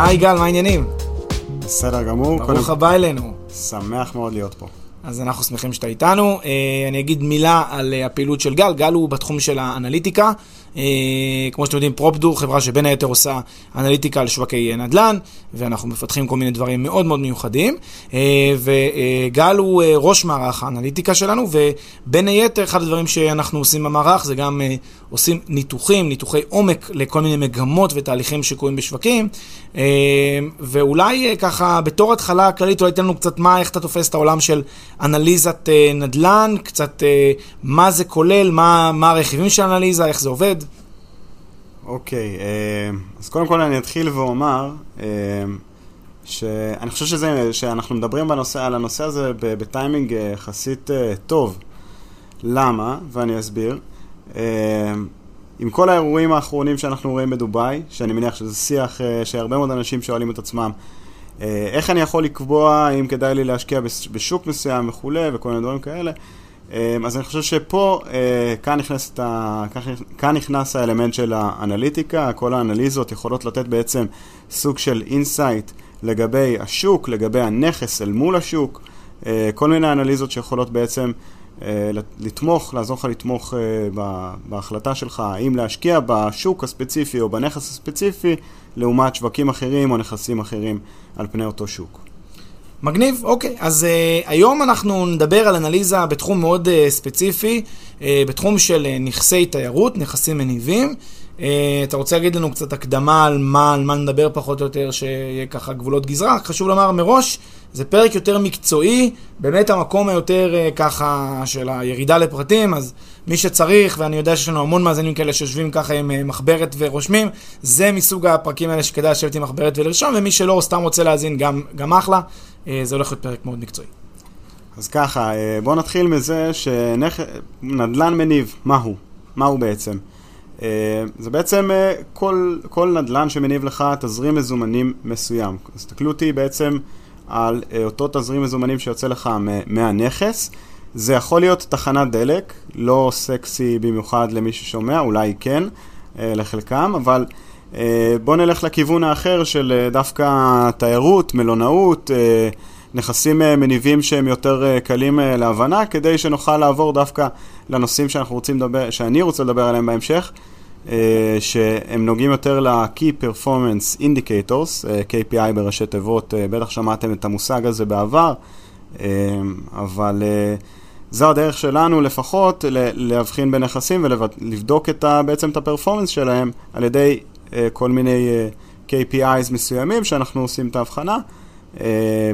היי גל, מה העניינים? בסדר גמור. ברוך הבא אלינו. שמח מאוד להיות פה. אז אנחנו שמחים שאתה איתנו. אה, אני אגיד מילה על אה, הפעילות של גל. גל הוא בתחום של האנליטיקה. אה, כמו שאתם יודעים, פרופדור, חברה שבין היתר עושה אנליטיקה על שווקי נדל"ן, ואנחנו מפתחים כל מיני דברים מאוד מאוד מיוחדים. אה, וגל הוא אה, ראש מערך האנליטיקה שלנו, ובין היתר, אחד הדברים שאנחנו עושים במערך זה גם אה, עושים ניתוחים, ניתוחי עומק לכל מיני מגמות ותהליכים שקורים בשווקים. אה, ואולי אה, ככה, בתור התחלה כללית, אולי תן לנו קצת מה, איך אתה תופס את העולם של אנליזת אה, נדל"ן, קצת אה, מה זה כולל, מה, מה הרכיבים של אנליזה, איך זה עובד. אוקיי, אה, אז קודם כל אני אתחיל ואומר אה, שאני חושב שזה, שאנחנו מדברים בנושא, על הנושא הזה בטיימינג אה, יחסית טוב. למה? ואני אסביר. עם כל האירועים האחרונים שאנחנו רואים בדובאי, שאני מניח שזה שיח שהרבה מאוד אנשים שואלים את עצמם, איך אני יכול לקבוע אם כדאי לי להשקיע בש- בשוק מסוים וכולי וכל מיני דברים כאלה. אה, אז אני חושב שפה, אה, כאן נכנס, ה... כאן- נכנס האלמנט של האנליטיקה, כל האנליזות יכולות לתת בעצם סוג של insight לגבי השוק, לגבי הנכס אל מול השוק, אה, כל מיני אנליזות שיכולות בעצם אה, לתמוך, לעזור לך לתמוך בהחלטה שלך האם להשקיע בשוק הספציפי או בנכס הספציפי, לעומת שווקים אחרים או נכסים אחרים על פני אותו שוק. מגניב, אוקיי. אז uh, היום אנחנו נדבר על אנליזה בתחום מאוד uh, ספציפי, uh, בתחום של uh, נכסי תיירות, נכסים מניבים. Uh, אתה רוצה להגיד לנו קצת הקדמה על מה, על מה נדבר פחות או יותר, שיהיה ככה גבולות גזרה? חשוב לומר מראש, זה פרק יותר מקצועי, באמת המקום היותר uh, ככה של הירידה לפרטים, אז מי שצריך, ואני יודע שיש לנו המון מאזינים כאלה שיושבים ככה עם uh, מחברת ורושמים, זה מסוג הפרקים האלה שכדאי לשבת עם מחברת ולרשום, ומי שלא או סתם רוצה להאזין, גם, גם אחלה. אה, זה הולך להיות פרק מאוד מקצועי. אז ככה, אה, בואו נתחיל מזה שנדל"ן מניב, מה הוא? מה הוא בעצם? אה, זה בעצם אה, כל, כל נדל"ן שמניב לך תזרים מזומנים מסוים. הסתכלו אותי בעצם על אה, אותו תזרים מזומנים שיוצא לך מהנכס. זה יכול להיות תחנת דלק, לא סקסי במיוחד למי ששומע, אולי כן, אה, לחלקם, אבל אה, בואו נלך לכיוון האחר של אה, דווקא תיירות, מלונאות, נכסים מניבים שהם יותר קלים להבנה, כדי שנוכל לעבור דווקא לנושאים שאנחנו רוצים לדבר, שאני רוצה לדבר עליהם בהמשך, שהם נוגעים יותר ל-Key Performance Indicators, KPI בראשי תיבות, בטח שמעתם את המושג הזה בעבר, אבל זו הדרך שלנו לפחות להבחין בין נכסים ולבדוק את ה, בעצם את הפרפורמנס שלהם על ידי אה, כל מיני אה, KPIs מסוימים שאנחנו עושים את ההבחנה, אה,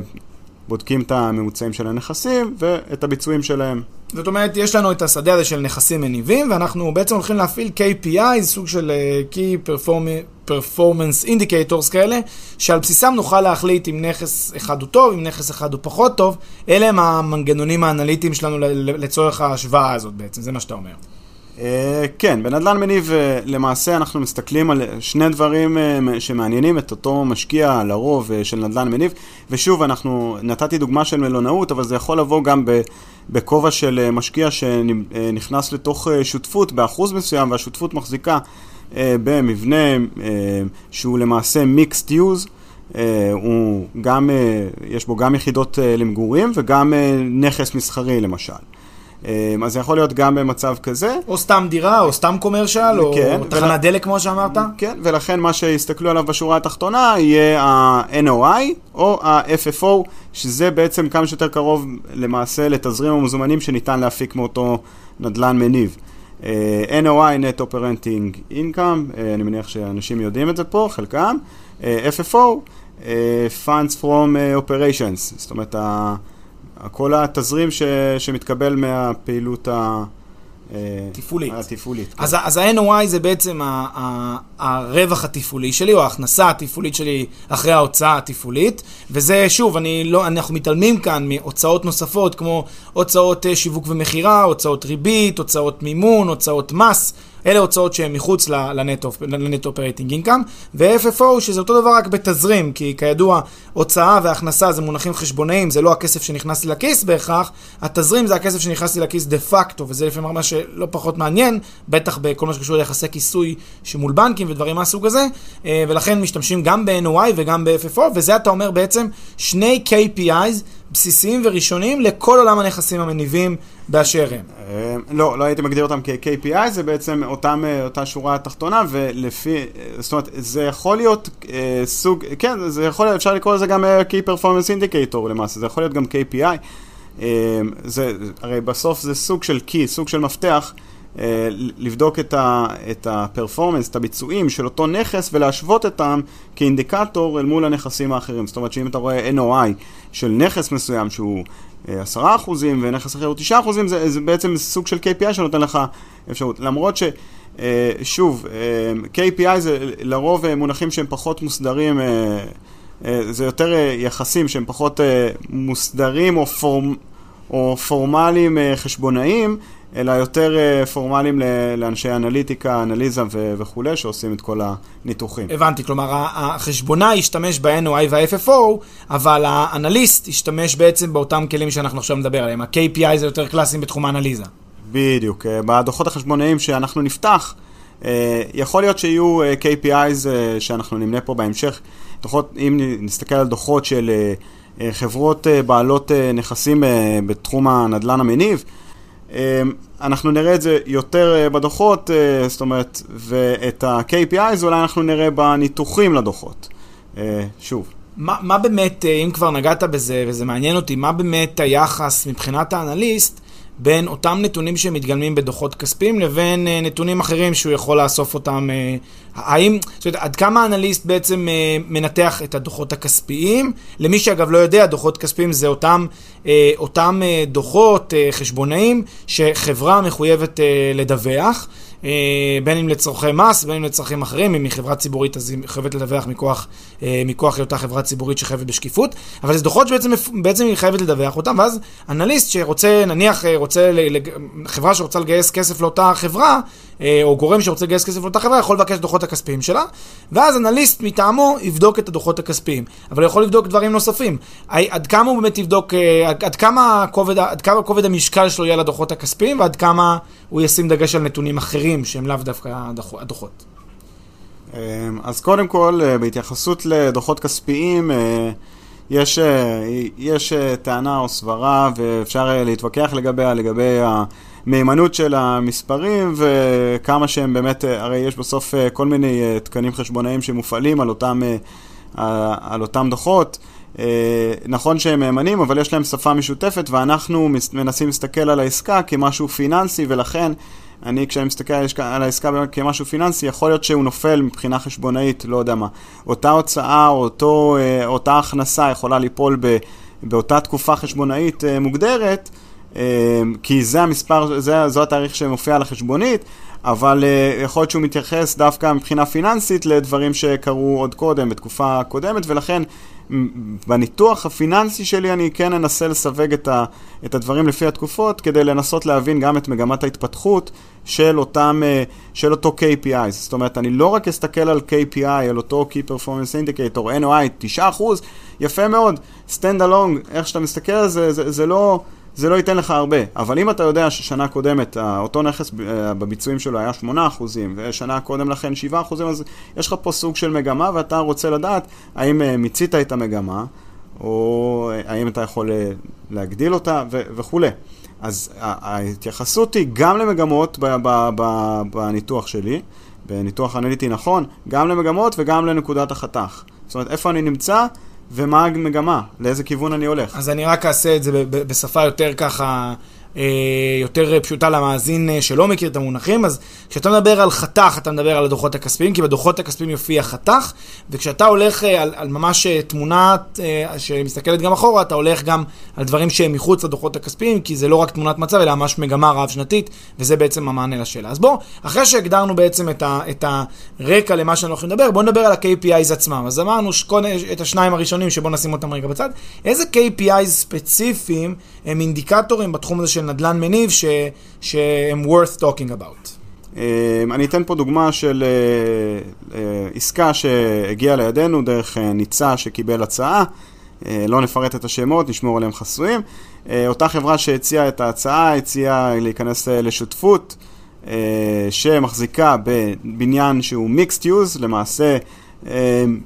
בודקים את הממוצעים של הנכסים ואת הביצועים שלהם. זאת אומרת, יש לנו את השדה הזה של נכסים מניבים, ואנחנו בעצם הולכים להפעיל KPI, סוג של uh, Key Perform- Performance Indicators כאלה, שעל בסיסם נוכל להחליט אם נכס אחד הוא טוב, אם נכס אחד הוא פחות טוב. אלה הם המנגנונים האנליטיים שלנו לצורך ההשוואה הזאת בעצם, זה מה שאתה אומר. אה, כן, בנדל"ן מניב אה, למעשה אנחנו מסתכלים על שני דברים אה, שמעניינים את אותו משקיע לרוב של נדל"ן מניב ושוב, אנחנו, נתתי דוגמה של מלונאות, אבל זה יכול לבוא גם בכובע של משקיע שנכנס לתוך שותפות באחוז מסוים והשותפות מחזיקה במבנה שהוא למעשה mixed use אה, הוא גם, אה, יש בו גם יחידות אה, למגורים וגם אה, נכס מסחרי למשל. אה, אז זה יכול להיות גם במצב כזה. או סתם דירה, או סתם קומרשל, או כן, תחנת ול- דלק כמו שאמרת. כן, ולכן מה שיסתכלו עליו בשורה התחתונה יהיה ה-NOI או ה-FFO, שזה בעצם כמה שיותר קרוב למעשה לתזרים המזומנים שניתן להפיק מאותו נדל"ן מניב. אה, NOI, Net Operating Income, אה, אני מניח שאנשים יודעים את זה פה, חלקם. אה, FFO, Funds From Operations, זאת אומרת, ה- כל התזרים ש, שמתקבל מהפעילות ה... אה, תפעולית. התפעולית. אז, ה- אז ה-NOI זה בעצם ה- ה- הרווח התפעולי שלי, או ההכנסה התפעולית שלי אחרי ההוצאה התפעולית, וזה, שוב, אני לא, אנחנו מתעלמים כאן מהוצאות נוספות, כמו הוצאות אה, שיווק ומכירה, הוצאות ריבית, הוצאות מימון, הוצאות מס. אלה הוצאות שהן מחוץ ל net operating income, ו-FFO שזה אותו דבר רק בתזרים, כי כידוע הוצאה והכנסה זה מונחים חשבונאיים, זה לא הכסף שנכנס לי לכיס בהכרח, התזרים זה הכסף שנכנס לי לכיס דה פקטו, וזה לפעמים מה שלא פחות מעניין, בטח בכל מה שקשור ליחסי כיסוי שמול בנקים ודברים מהסוג הזה, אה, ולכן משתמשים גם ב-NOI וגם ב-FFO, וזה אתה אומר בעצם שני KPIs בסיסיים וראשוניים לכל עולם הנכסים המניבים באשר הם. אה, לא, לא הייתי מגדיר אותם כ-KPI, זה בעצם אותם, אה, אותה שורה התחתונה, ולפי, אה, זאת אומרת, זה יכול להיות אה, סוג, כן, זה יכול להיות, אפשר לקרוא לזה גם Key Performance Indicator למעשה, זה יכול להיות גם KPI. אה, זה, הרי בסוף זה סוג של Key, סוג של מפתח, לבדוק את ה- את ה-performance, את הביצועים של אותו נכס ולהשוות אותם כאינדיקטור אל מול הנכסים האחרים. זאת אומרת שאם אתה רואה NOI של נכס מסוים שהוא אה, עשרה אחוזים ונכס אחר הוא תשעה אחוזים, זה, זה בעצם סוג של KPI שנותן לך אפשרות. למרות ש... אה, אה, KPI זה לרוב אה, מונחים שהם פחות מוסדרים, אה, אה, זה יותר אה, יחסים שהם פחות אה, מוסדרים או, פורמ, או פורמליים אה, חשבונאיים, אלא יותר אה, פורמליים לאנשי אנליטיקה, אנליזה ו- וכולי, שעושים את כל הניתוחים. הבנתי, כלומר ה- החשבונאי ישתמש ב-NOI וה-FFO, אבל האנליסט ישתמש בעצם באותם כלים שאנחנו עכשיו נדבר עליהם. ה-KPI זה יותר קלאסיים בתחום האנליזה. בדיוק. אה, בדוחות החשבונאיים שאנחנו נפתח, אה, יכול להיות שיהיו KPIs שאנחנו נמנה פה בהמשך. דוחות, אם נסתכל על דוחות של חברות בעלות נכסים בתחום הנדל"ן המניב, אנחנו נראה את זה יותר אה, בדוחות, אה, זאת אומרת, ואת ה-KPIs אולי אנחנו נראה בניתוחים לדוחות. אה, שוב. מה, מה באמת, אם כבר נגעת בזה, וזה מעניין אותי, מה באמת היחס מבחינת האנליסט בין אותם נתונים שמתגלמים בדוחות כספיים לבין אה, נתונים אחרים שהוא יכול לאסוף אותם? אה, האם, זאת אומרת, עד כמה האנליסט בעצם אה, מנתח את הדוחות הכספיים? למי שאגב לא יודע, דוחות כספיים זה אותם, אותם דוחות חשבונאיים שחברה מחויבת לדווח. אה, בין אם לצורכי מס, בין אם לצרכים אחרים, אם היא חברה ציבורית אז היא חייבת לדווח מכוח, אה, מכוח היותה חברה ציבורית שחייבת בשקיפות, אבל זה דוחות שבעצם בעצם היא חייבת לדווח אותם, ואז אנליסט שרוצה, נניח אה, רוצה. חברה שרוצה לגייס כסף לאותה חברה, או גורם שרוצה לגייס כסף לאותה חברה, יכול לבקש דוחות הכספיים שלה, ואז אנליסט מטעמו יבדוק את הדוחות הכספיים, אבל הוא יכול לבדוק דברים נוספים. עד כמה הוא באמת יבדוק, אה, עד, כמה כובד, עד כמה כובד המשקל שלו יהיה לדוחות הכספיים, ועד כמה הוא ישים דגש על נתונים אחרים שהם לאו דווקא הדוח- הדוחות. אמ, אז קודם כל, אה, בהתייחסות לדוחות כספיים, אה, יש, אה, יש אה, טענה או סברה, ואפשר אה, להתווכח לגביה, לגבי המהימנות של המספרים, וכמה שהם באמת, הרי יש בסוף אה, כל מיני אה, תקנים חשבונאיים שמופעלים על אותם, אה, על אותם דוחות. נכון שהם מהימנים, אבל יש להם שפה משותפת, ואנחנו מנסים להסתכל על העסקה כמשהו פיננסי, ולכן אני, כשאני מסתכל על העסקה- כמשהו פיננסי, יכול להיות שהוא נופל מבחינה חשבונאית, לא יודע מה. אותה הוצאה או אותו, אותה הכנסה יכולה ליפול ב, באותה תקופה חשבונאית מוגדרת, כי זה המספר, זה, זו התאריך שמופיע על החשבונית, אבל אה, יכול להיות שהוא מתייחס דווקא מבחינה פיננסית לדברים שקרו עוד קודם, בתקופה קודמת, ולכן בניתוח הפיננסי שלי אני כן אנסה לסווג את, ה, את הדברים לפי התקופות, כדי לנסות להבין גם את מגמת ההתפתחות של, אותם, אה, של אותו KPI. זאת אומרת, אני לא רק אסתכל על KPI, על אותו Key Performance Indicator, NOI, 9%, יפה מאוד, stand alone, איך שאתה מסתכל על זה, זה, זה לא... זה לא ייתן לך הרבה, אבל אם אתה יודע ששנה קודמת, אה, אותו נכס אה, בביצועים שלו היה 8%, ושנה קודם לכן 7%, אז יש לך פה סוג של מגמה, ואתה רוצה לדעת האם אה, מיצית את המגמה, או האם אתה יכול להגדיל אותה ו- וכולי. אז ההתייחסות היא גם למגמות ב- ב- ב- בניתוח שלי, בניתוח אנליטי נכון, גם למגמות וגם לנקודת החתך. זאת אומרת, איפה אני נמצא ומה המגמה, לאיזה כיוון אני הולך. אז אני רק אעשה את זה בשפה יותר ככה יותר פשוטה למאזין שלא מכיר את המונחים, אז כשאתה מדבר על חתך, אתה מדבר על הדוחות הכספיים, כי בדוחות הכספיים יופיע חתך, וכשאתה הולך על, על ממש תמונה שמסתכלת גם אחורה, אתה הולך גם על דברים שהם מחוץ לדוחות הכספיים, כי זה לא רק תמונת מצב, אלא ממש מגמה רב-שנתית, וזה בעצם המענה לשאלה. אז בואו, אחרי שהגדרנו בעצם את, ה, את הרקע למה שאנחנו הולכים לדבר, בואו נדבר על ה-KPIs עצמם. אז אמרנו שקודם, את השניים הראשונים, שבואו נשים אותם רגע בצד. איזה KPIs ספציפיים הם אינדיקטורים בתחום הזה של נדל"ן מניב, ש, שהם worth talking about? אמ, אני אתן פה דוגמה של אה, אה, עסקה שהגיעה לידינו דרך אה, ניצה שקיבל הצעה. לא נפרט את השמות, נשמור עליהם חסויים. אותה חברה שהציעה את ההצעה הציעה להיכנס לשותפות שמחזיקה בבניין שהוא מיקסט יוז, למעשה,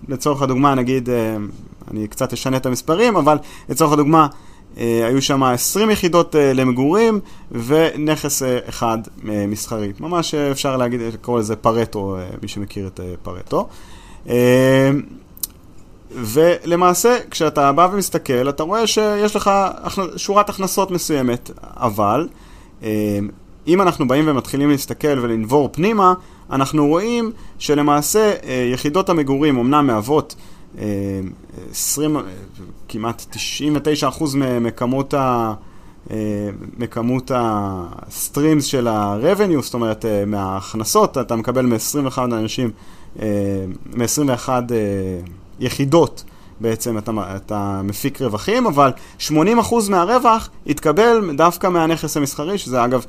לצורך הדוגמה נגיד, אני קצת אשנה את המספרים, אבל לצורך הדוגמה, היו שם 20 יחידות אה, למגורים ונכס אה, אחד מסחרי. ממש אפשר להגיד, לקרוא לזה פרטו, מי שמכיר את פרטו. ולמעשה, כשאתה בא ומסתכל, אתה רואה שיש לך שורת הכנסות מסוימת, אבל אם אנחנו באים ומתחילים להסתכל ולנבור פנימה, אנחנו רואים שלמעשה יחידות המגורים אמנם מהוות 20, כמעט 99% מכמות ה... מכמות ה streams של ה-revenue, זאת אומרת מההכנסות, אתה מקבל מ-21 אנשים, מ-21 יחידות בעצם אתה, אתה מפיק רווחים, אבל 80% מהרווח יתקבל דווקא מהנכס המסחרי, שזה אגב,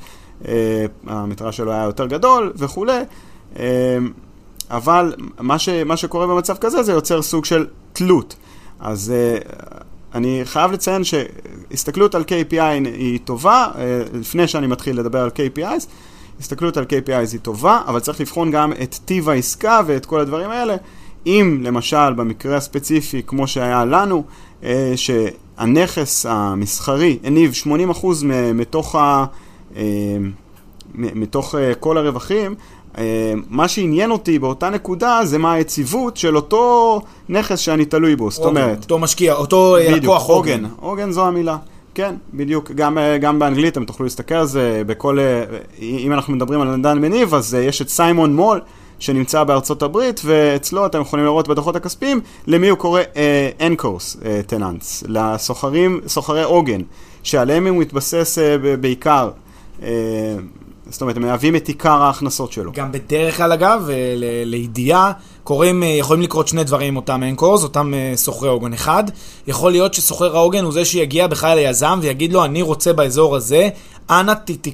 המטרה שלו היה יותר גדול וכולי. אבל מה, ש, מה שקורה במצב כזה זה יוצר סוג של תלות. אז uh, אני חייב לציין שהסתכלות על KPI היא טובה, uh, לפני שאני מתחיל לדבר על KPIs, הסתכלות על KPIs היא טובה, אבל צריך לבחון גם את טיב העסקה ואת כל הדברים האלה. אם למשל במקרה הספציפי, כמו שהיה לנו, uh, שהנכס המסחרי הניב 80% מתוך, ה, uh, מתוך uh, כל הרווחים, מה שעניין אותי באותה נקודה זה מה היציבות של אותו נכס שאני תלוי בו, זאת אומרת... אותו משקיע, אותו אה, לקוח עוגן. עוגן זו המילה. כן, בדיוק. גם, אה, גם באנגלית אתם תוכלו להסתכל על זה בכל... אם אנחנו מדברים על נדן מניב, אז יש את סיימון מול. שנמצא בארצות הברית, ואצלו אתם יכולים לראות בדוחות הכספיים למי הוא קורא אנקורס טננטס, לסוחרים, סוחרי עוגן, שעליהם הוא מתבסס בעיקר. זאת אומרת, הם מהווים את עיקר ההכנסות שלו. גם בדרך כלל, אגב, אה, לידיעה, קורים, אה, יכולים לקרות שני דברים עם אותם אנקורס, אותם אה, סוחרי עוגן. אחד, יכול להיות שסוחר העוגן הוא זה שיגיע בכלל ליזם ויגיד לו, אני רוצה באזור הזה, אנא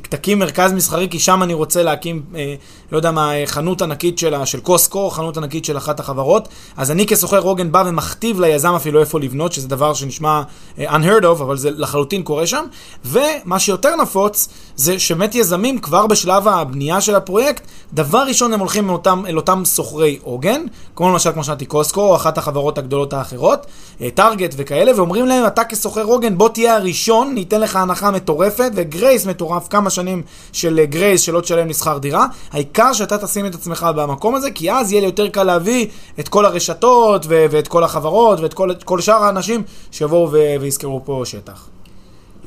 תקים מרכז מסחרי, כי שם אני רוצה להקים, אה, לא יודע מה, חנות ענקית של, של קוסקו, חנות ענקית של אחת החברות. אז אני כסוחר עוגן בא ומכתיב ליזם אפילו איפה לבנות, שזה דבר שנשמע אה, unheard of, אבל זה לחלוטין קורה שם. ומה שיותר נפוץ, זה שבאמת יזמים כבר בשלב הבנייה של הפרויקט, דבר ראשון הם הולכים אל אותם, אל אותם סוחרי עוגן, כמו למשל, כמו שאמרתי, קוסקו, או אחת החברות הגדולות האחרות, טארגט אה, וכאלה, ואומרים להם, אתה כסוחר עוגן, בוא תהיה הראשון, ניתן לך הנחה מטורפת וגרייס מטורף, כמה שנים של גרייס שלא תשלם לשכר דירה. העיקר שאתה תשים את עצמך במקום הזה, כי אז יהיה לי יותר קל להביא את כל הרשתות ו- ואת כל החברות ואת כל, כל שאר האנשים שיבואו ו- ויזכרו פה שטח.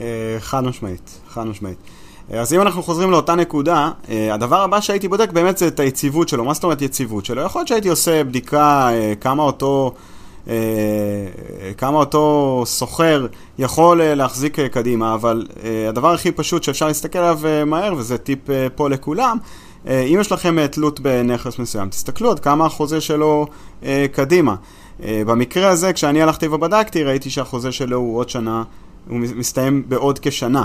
אה, חד משמעית, חד משמעית. אז אם אנחנו חוזרים לאותה נקודה, אה, הדבר הבא שהייתי בודק באמת זה את היציבות שלו. מה זאת אומרת יציבות שלו? יכול להיות שהייתי עושה בדיקה אה, כמה אותו, אה, כמה אותו סוחר יכול להחזיק קדימה, אבל הדבר הכי פשוט שאפשר להסתכל עליו מהר, וזה טיפ פה לכולם, אם יש לכם תלות בנכס מסוים, תסתכלו עד כמה החוזה שלו קדימה. במקרה הזה, כשאני הלכתי ובדקתי, ראיתי שהחוזה שלו הוא עוד שנה, הוא מסתיים בעוד כשנה.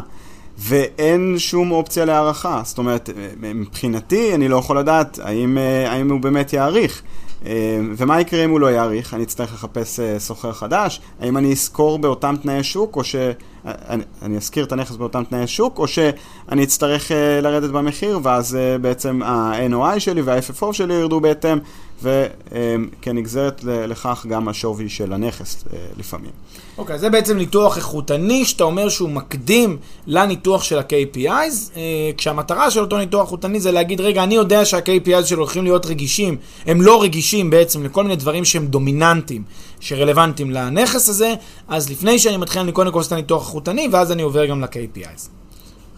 ואין שום אופציה להערכה. זאת אומרת, מבחינתי אני לא יכול לדעת האם, אה, האם הוא באמת יעריך. אה, ומה יקרה אם הוא לא יעריך? אני אצטרך לחפש אה, סוחר חדש? האם אני אזכור באותם תנאי שוק, או ש... אני, אני אזכיר את הנכס באותם תנאי שוק, או שאני אצטרך לרדת במחיר, ואז בעצם ה-NOI שלי וה-FFO שלי ירדו בהתאם, וכנגזרת לכך גם השווי של הנכס לפעמים. אוקיי, okay, זה בעצם ניתוח איכותני, שאתה אומר שהוא מקדים לניתוח של ה-KPIs, אה, כשהמטרה של אותו ניתוח איכותני זה להגיד, רגע, אני יודע שה-KPIs שלו הולכים להיות רגישים, הם לא רגישים בעצם לכל מיני דברים שהם דומיננטיים, שרלוונטיים לנכס הזה, אז לפני שאני מתחיל, אני קודם כל עושה את הניתוח איכותני, ואז אני עובר גם ל-KPIs.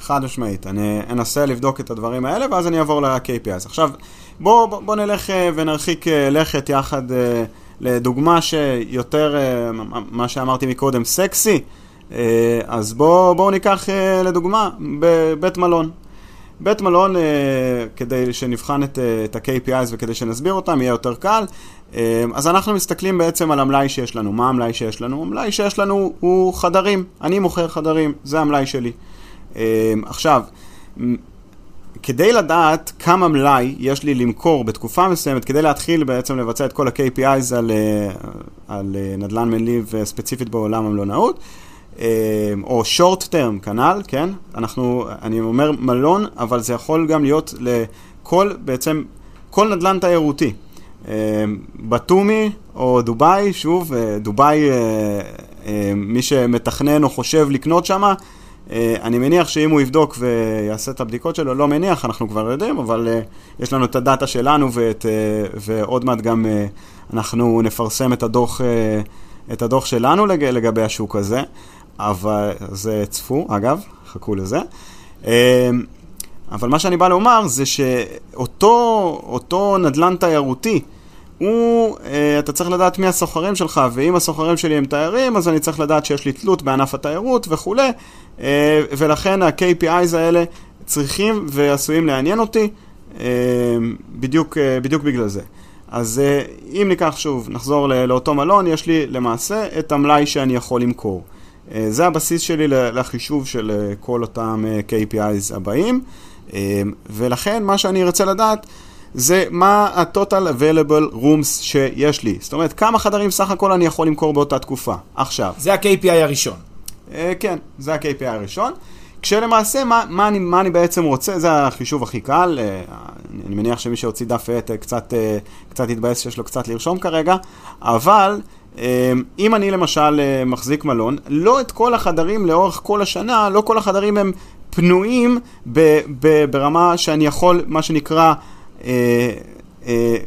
חד משמעית. אני אנסה לבדוק את הדברים האלה, ואז אני אעבור ל-KPIs. עכשיו, בואו בוא, בוא נלך אה, ונרחיק אה, לכת יחד אה, לדוגמה שיותר, מה שאמרתי מקודם, סקסי. אז בואו בוא ניקח לדוגמה בבית מלון. בית מלון, כדי שנבחן את, את ה-KPIs וכדי שנסביר אותם, יהיה יותר קל. אז אנחנו מסתכלים בעצם על המלאי שיש לנו. מה המלאי שיש לנו? המלאי שיש לנו הוא חדרים. אני מוכר חדרים, זה המלאי שלי. עכשיו, כדי לדעת כמה מלאי יש לי למכור בתקופה מסוימת, כדי להתחיל בעצם לבצע את כל ה-KPIs על, אה, על אה, נדל"ן מניב אה, ספציפית בעולם המלונאות, או short term כנ"ל, כן? אנחנו, אני אומר מלון, אבל זה יכול גם להיות לכל, בעצם, כל נדל"ן תיירותי. בתומי או דובאי, שוב, דובאי, מי שמתכנן או חושב לקנות שמה, אה, אני מניח שאם הוא יבדוק ויעשה את הבדיקות שלו, לא מניח, אנחנו כבר יודעים, אבל uh, יש לנו את הדאטה שלנו ואת, uh, ועוד מעט גם אנחנו נפרסם את הדוח, את הדוח שלנו לג, לגבי השוק הזה, אבל זה צפו, אגב, חכו לזה. אבל מה שאני בא לומר זה שאותו נדל"ן תיירותי, הוא, אה, אתה צריך לדעת מי הסוחרים שלך, ואם הסוחרים שלי הם תיירים, אז אני צריך לדעת שיש לי תלות בענף התיירות וכולי, אה, ולכן ה-KPIs האלה צריכים ועשויים לעניין אותי אה, בדיוק, אה, בדיוק בגלל זה. אז אה, אם ניקח שוב, נחזור לאותו מלון, יש לי למעשה את המלאי שאני יכול למכור. אה, זה הבסיס שלי לחישוב של אה, כל אותם אה, KPIs הבאים, אה, ולכן מה שאני ארצה לדעת זה מה ה-total available rooms שיש לי. זאת אומרת, כמה חדרים סך הכל אני יכול למכור באותה תקופה. עכשיו. זה ה-KPI הראשון. Uh, כן, זה ה-KPI הראשון. כשלמעשה, מה, מה, אני, מה אני בעצם רוצה, זה החישוב הכי קל. Uh, אני מניח שמי שהוציא דף עט קצת, uh, קצת התבאס שיש לו קצת לרשום כרגע, אבל... uh, אם אני למשל uh, מחזיק מלון, לא את כל החדרים לאורך כל השנה, לא כל החדרים הם פנויים ב, ב, ברמה שאני יכול, מה שנקרא, אה, אה,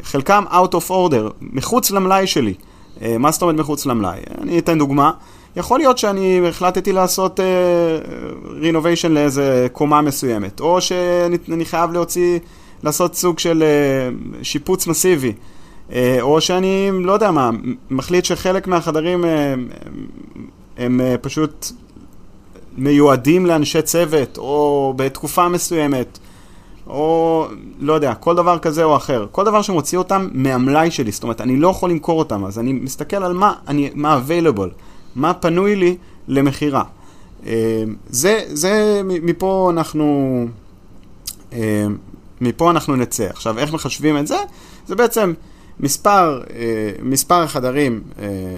חלקם out of order, מחוץ למלאי שלי. אה, מה זאת אומרת מחוץ למלאי? אני אתן דוגמה. יכול להיות שאני החלטתי לעשות renovation לאיזה קומה מסוימת, או שאני חייב להוציא, לעשות סוג של שיפוץ מסיבי, או שאני, לא יודע מה, מחליט שחלק מהחדרים הם, הם פשוט מיועדים לאנשי צוות, או בתקופה מסוימת. או לא יודע, כל דבר כזה או אחר. כל דבר שמוציא אותם מהמלאי שלי, זאת אומרת, אני לא יכול למכור אותם, אז אני מסתכל על מה, אני, מה available, מה פנוי לי למכירה. אה, זה, זה, מפה אנחנו, אה, מפה אנחנו נצא. עכשיו, איך מחשבים את זה? זה בעצם מספר, אה, מספר החדרים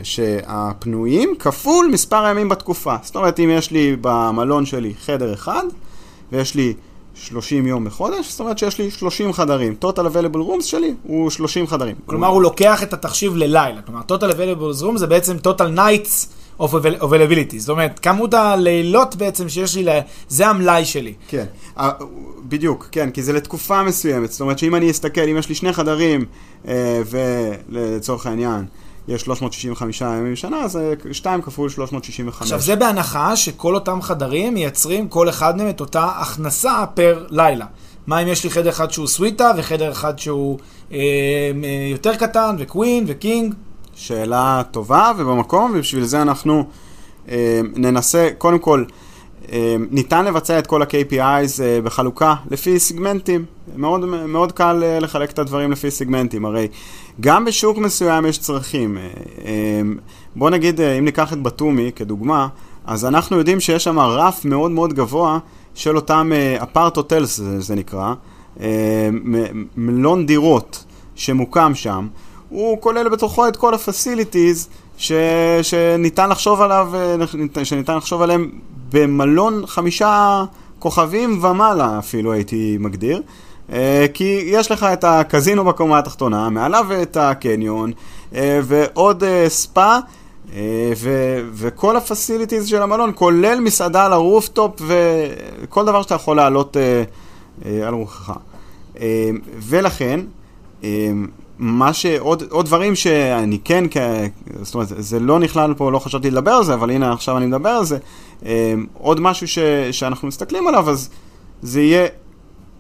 שהפנויים כפול מספר הימים בתקופה. זאת אומרת, אם יש לי במלון שלי חדר אחד, ויש לי 30 יום בחודש, זאת אומרת שיש לי 30 חדרים. total available rooms שלי הוא 30 חדרים. כלומר, הוא לוקח את התחשיב ללילה. כלומר, total available rooms זה בעצם total nights of availability. זאת אומרת, כמות הלילות בעצם שיש לי, זה המלאי שלי. כן, בדיוק, כן, כי זה לתקופה מסוימת. זאת אומרת שאם אני אסתכל, אם יש לי שני חדרים, אה, ולצורך העניין, יש 365 ימים בשנה, אז 2 כפול 365. עכשיו, זה בהנחה שכל אותם חדרים מייצרים כל אחד מהם את אותה הכנסה פר לילה. מה אם יש לי חדר אחד שהוא סוויטה, וחדר אחד שהוא אה, אה, יותר קטן, וקווין, וקינג? שאלה טובה ובמקום, ובשביל זה אנחנו אה, ננסה, קודם כל, אה, ניתן לבצע את כל ה-KPIs אה, בחלוקה לפי סיגמנטים. מאוד, מאוד קל אה, לחלק את הדברים לפי סיגמנטים, הרי גם בשוק מסוים יש צרכים. בוא נגיד, אם ניקח את בתומי כדוגמה, אז אנחנו יודעים שיש שם רף מאוד מאוד גבוה של אותם אפרט הוטלס, זה נקרא, מלון דירות שמוקם שם. הוא כולל בתוכו את כל ה facilities ש, שניתן לחשוב עליו, שניתן לחשוב עליהם במלון חמישה כוכבים ומעלה אפילו הייתי מגדיר. אה, כי יש לך את הקזינו בקומה התחתונה, מעליו את הקניון, אה, ועוד אה, ספא, ו- וכל ה facilities של המלון, כולל מסעדה על ה rooftop וכל דבר שאתה יכול לעלות על רוחך. ולכן, מה שעוד עוד דברים שאני כן, זאת אומרת, זה לא נכלל פה, לא חשבתי לדבר על זה, אבל הנה עכשיו אני מדבר על זה, עוד משהו ש, שאנחנו מסתכלים עליו, אז זה יהיה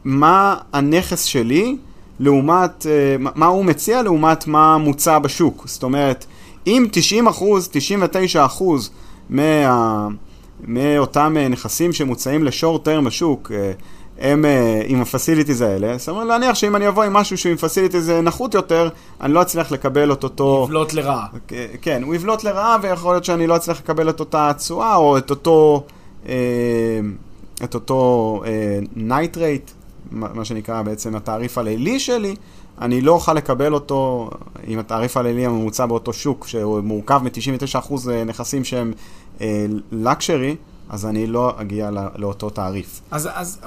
מה הנכס שלי לעומת, מה הוא מציע לעומת מה מוצע בשוק. זאת אומרת, אם 90 אחוז, 99 אחוז מה, מאותם נכסים שמוצעים ל short term בשוק, הם אה, עם ה facilities האלה, סביר להניח שאם אני אבוא עם משהו שהוא עם facilities נחות יותר, אני לא אצליח לקבל את אותו... יבלוט לרעה. כן, הוא יבלוט לרעה, ויכול להיות שאני לא אצליח לקבל את אותה תשואה, או את אותו... אה, את אותו night rate, מה שנקרא בעצם התעריף הלילי שלי, אני לא אוכל לקבל אותו עם התעריף הלילי הממוצע באותו שוק, שהוא מורכב מ-99% נכסים שהם לקשרי. uh, אז אני לא אגיע לא, לאותו תעריף. אז, אז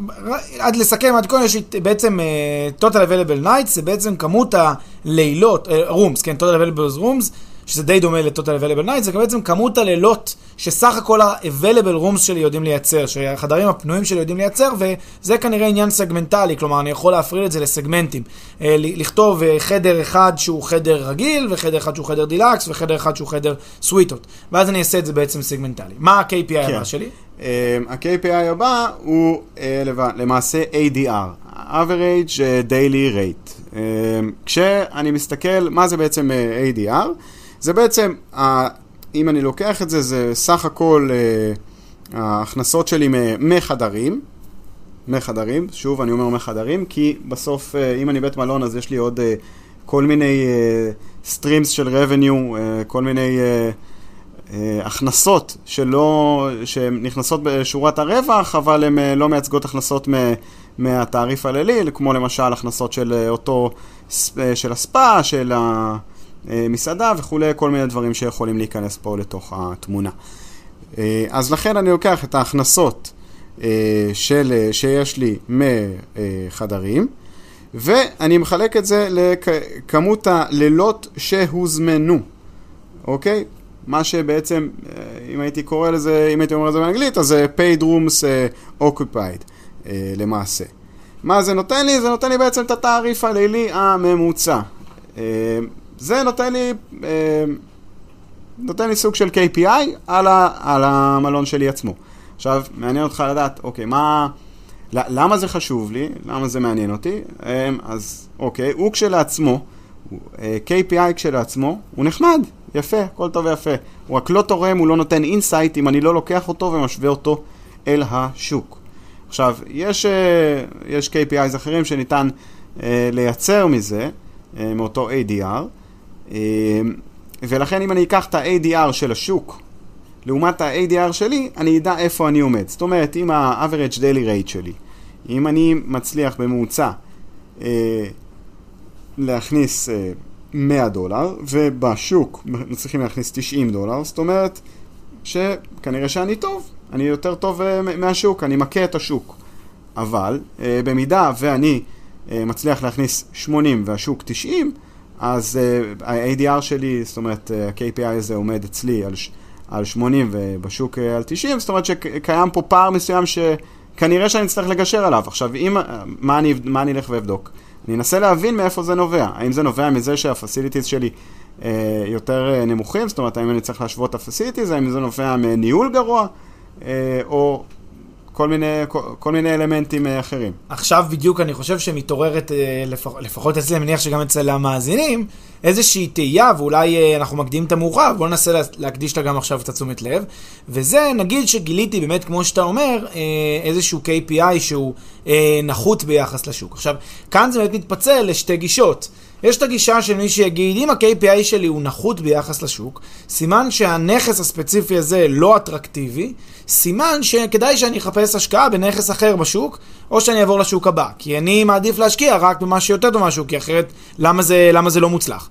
עד לסכם, עד כה יש בעצם uh, total available nights, זה בעצם כמות הלילות, uh, rooms, כן, total available rooms, שזה די דומה ל-total available nights, זה בעצם כמות הלילות שסך הכל ה-available rooms שלי יודעים לייצר, שהחדרים הפנויים שלי יודעים לייצר, וזה כנראה עניין סגמנטלי, כלומר אני יכול להפריד את זה לסגמנטים. אה, לכתוב אה, חדר אחד שהוא חדר רגיל, וחדר אחד שהוא חדר דילקס, וחדר אחד שהוא חדר סוויטות. ואז אני אעשה את זה בעצם סגמנטלי. מה ה-KPI כן. הבא שלי? אה, ה-KPI הבא הוא אה, למעשה ADR, average daily rate. אה, כשאני מסתכל, מה זה בעצם אה, ADR? זה בעצם, אם אני לוקח את זה, זה סך הכל ההכנסות שלי מחדרים, מחדרים, שוב אני אומר מחדרים, כי בסוף אם אני בית מלון אז יש לי עוד כל מיני streams של revenue, כל מיני הכנסות שלא, שנכנסות בשורת הרווח, אבל הן לא מייצגות הכנסות מהתעריף הלילי, כמו למשל הכנסות של אותו, של הספא, של ה... אה, מסעדה וכולי, כל מיני דברים שיכולים להיכנס פה לתוך התמונה. אה, אז לכן אני לוקח את ההכנסות אה, של, שיש לי מחדרים, ואני מחלק את זה לכמות הלילות שהוזמנו, אוקיי? מה שבעצם, אם הייתי קורא לזה, אם הייתי אומר את זה באנגלית, אז זה paid rooms occupied למעשה. מה זה נותן לי? זה נותן לי בעצם את התעריף הלילי הממוצע. זה נותן לי, אה, נותן לי סוג של KPI על, ה, על המלון שלי עצמו. עכשיו, מעניין אותך לדעת, אוקיי, מה... למה זה חשוב לי? למה זה מעניין אותי? אה, אז אוקיי, הוא כשלעצמו, אה, KPI כשלעצמו, הוא נחמד, יפה, הכל טוב ויפה. הוא רק לא תורם, הוא לא נותן insight אם אני לא לוקח אותו ומשווה אותו אל השוק. עכשיו, יש, יש KPIs אחרים שניתן לייצר מזה, מאותו ADR, ולכן אם אני אקח את ה-ADR של השוק לעומת ה-ADR שלי, אני אדע איפה אני עומד. זאת אומרת, אם ה-average daily rate שלי, אם אני מצליח בממוצע אה, להכניס אה, 100 דולר, ובשוק מצליחים להכניס 90 דולר, זאת אומרת שכנראה שאני טוב, אני יותר טוב אה, מהשוק, אני מכה את השוק. אבל אה, במידה ואני אה, מצליח להכניס 80 והשוק 90, אז uh, ה-ADR שלי, זאת אומרת, uh, ה-KPI הזה עומד אצלי על, על 80 ובשוק uh, על 90, זאת אומרת שקיים פה פער מסוים שכנראה שאני אצטרך לגשר עליו. עכשיו, אם, מה אני, מה אני אלך ואבדוק? אני אנסה להבין מאיפה זה נובע. האם זה נובע מזה שהפסיליטיז שלי uh, יותר נמוכים? זאת אומרת, האם אני צריך להשוות את הפסיליטיז? האם זה נובע מניהול גרוע? Uh, או כל מיני, כל, כל מיני אלמנטים אה, אחרים. עכשיו בדיוק אני חושב שמתעוררת, אה, לפח, לפחות אצלי, אני מניח שגם אצל המאזינים, איזושהי תהייה, ואולי אה, אנחנו מקדימים את המאוחר, בואו ננסה להקדיש לה גם עכשיו את התשומת לב. וזה, נגיד שגיליתי באמת, כמו שאתה אומר, איזשהו KPI שהוא נחות ביחס לשוק. עכשיו, כאן זה באמת מתפצל לשתי גישות. יש את הגישה של מי שיגיד, אם ה-KPI שלי הוא נחות ביחס לשוק, סימן שהנכס הספציפי הזה לא אטרקטיבי, סימן שכדאי שאני אחפש השקעה בנכס אחר בשוק, או שאני אעבור לשוק הבא. כי אני מעדיף להשקיע רק במה שיותר טוב מהשוק, כי אחרת למה זה, למה זה לא מוצלח?